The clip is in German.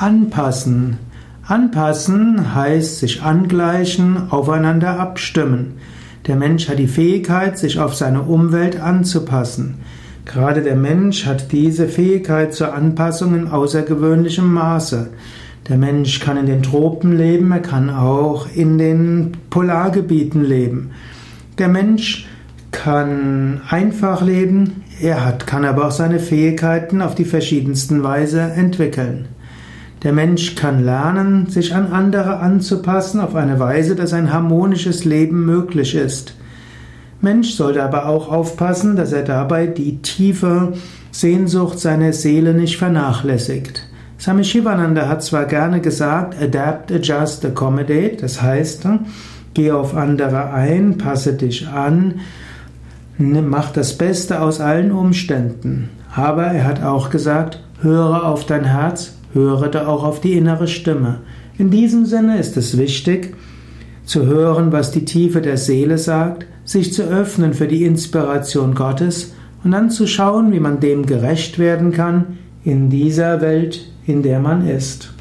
Anpassen. Anpassen heißt sich angleichen, aufeinander abstimmen. Der Mensch hat die Fähigkeit, sich auf seine Umwelt anzupassen. Gerade der Mensch hat diese Fähigkeit zur Anpassung in außergewöhnlichem Maße. Der Mensch kann in den Tropen leben, er kann auch in den Polargebieten leben. Der Mensch kann einfach leben, er hat, kann aber auch seine Fähigkeiten auf die verschiedensten Weise entwickeln. Der Mensch kann lernen, sich an andere anzupassen auf eine Weise, dass ein harmonisches Leben möglich ist. Mensch sollte aber auch aufpassen, dass er dabei die tiefe Sehnsucht seiner Seele nicht vernachlässigt. Swami Shivananda hat zwar gerne gesagt, adapt, adjust, accommodate, das heißt, geh auf andere ein, passe dich an, mach das Beste aus allen Umständen. Aber er hat auch gesagt, höre auf dein Herz, höre da auch auf die innere Stimme. In diesem Sinne ist es wichtig, zu hören, was die Tiefe der Seele sagt, sich zu öffnen für die Inspiration Gottes und dann zu schauen, wie man dem gerecht werden kann in dieser Welt, in der man ist.